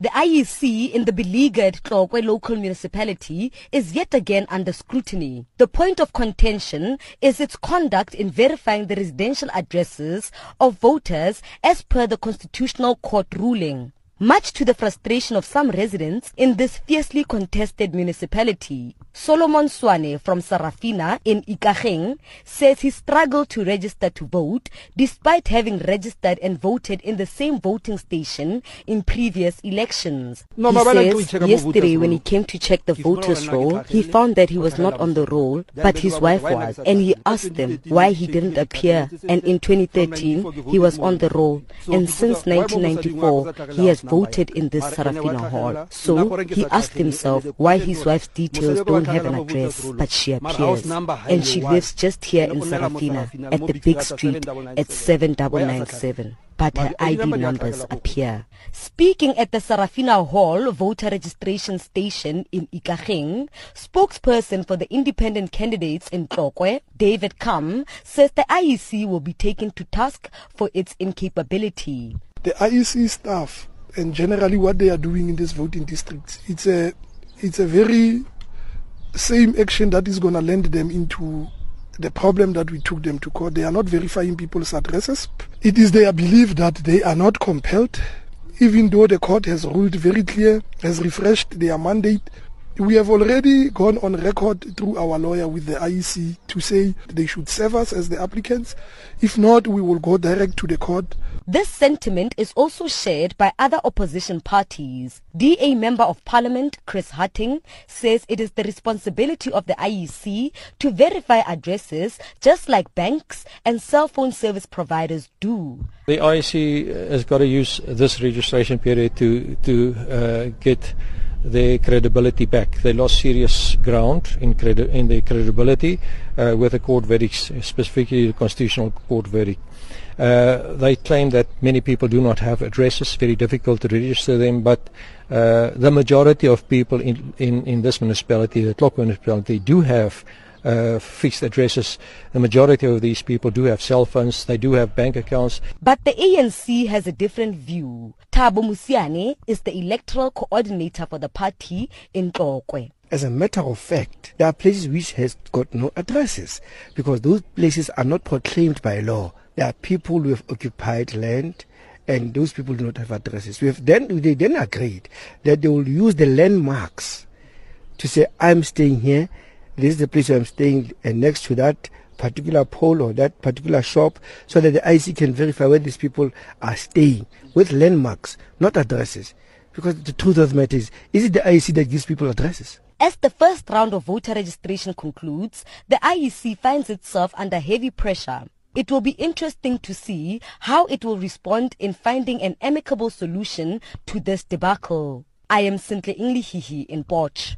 The IEC in the beleaguered Tlokwe local municipality is yet again under scrutiny. The point of contention is its conduct in verifying the residential addresses of voters as per the Constitutional Court ruling. Much to the frustration of some residents in this fiercely contested municipality, Solomon Swane from Sarafina in Ikageng says he struggled to register to vote despite having registered and voted in the same voting station in previous elections. No, he but I like to says yesterday when he came to check the voters roll, he found that he was not on the roll, but his wife was, and he asked them why he didn't appear. And in 2013, he was on the roll, and since 1994, he has voted in this Sarafina hall. So he asked himself why his wife's details don't have an address, but she appears, and she lives just here in Sarafina at the big street at 7997 but her ID numbers appear. Speaking at the Sarafina Hall voter registration station in Ikageng, spokesperson for the independent candidates in Tlokwe, David Kam, says the IEC will be taken to task for its incapability. the IEC staff and generally what they are doing in these voting districts, it's a it's a very same action that is going to land them into the problem that we took them to court. They are not verifying people's addresses. It is their belief that they are not compelled, even though the court has ruled very clear, has refreshed their mandate. We have already gone on record through our lawyer with the IEC to say they should serve us as the applicants. If not, we will go direct to the court This sentiment is also shared by other opposition parties. DA Member of Parliament Chris Hutting says it is the responsibility of the IEC to verify addresses just like banks and cell phone service providers do. The IEC has got to use this registration period to to uh, get their credibility back. They lost serious ground in, credi- in their credibility uh, with the court verdicts, specifically the constitutional court verdict. Uh, they claim that many people do not have addresses, very difficult to register them, but uh, the majority of people in, in, in this municipality, the Tlokwe municipality, do have uh, fixed addresses. The majority of these people do have cell phones, they do have bank accounts, But the ANC has a different view. Thabo Musiane is the electoral coordinator for the party in Tlokwe. As a matter of fact, there are places which has got no addresses because those places are not proclaimed by law. There are people who have occupied land and those people do not have addresses. We have then they then agreed that they will use the landmarks to say I'm staying here, this is the place where I'm staying and next to that particular pole or that particular shop so that the IC can verify where these people are staying with landmarks, not addresses. Because the truth of the matter is, is it the IEC that gives people addresses? As the first round of voter registration concludes, the IEC finds itself under heavy pressure. It will be interesting to see how it will respond in finding an amicable solution to this debacle. I am Sentleeng Lehihi in Poch.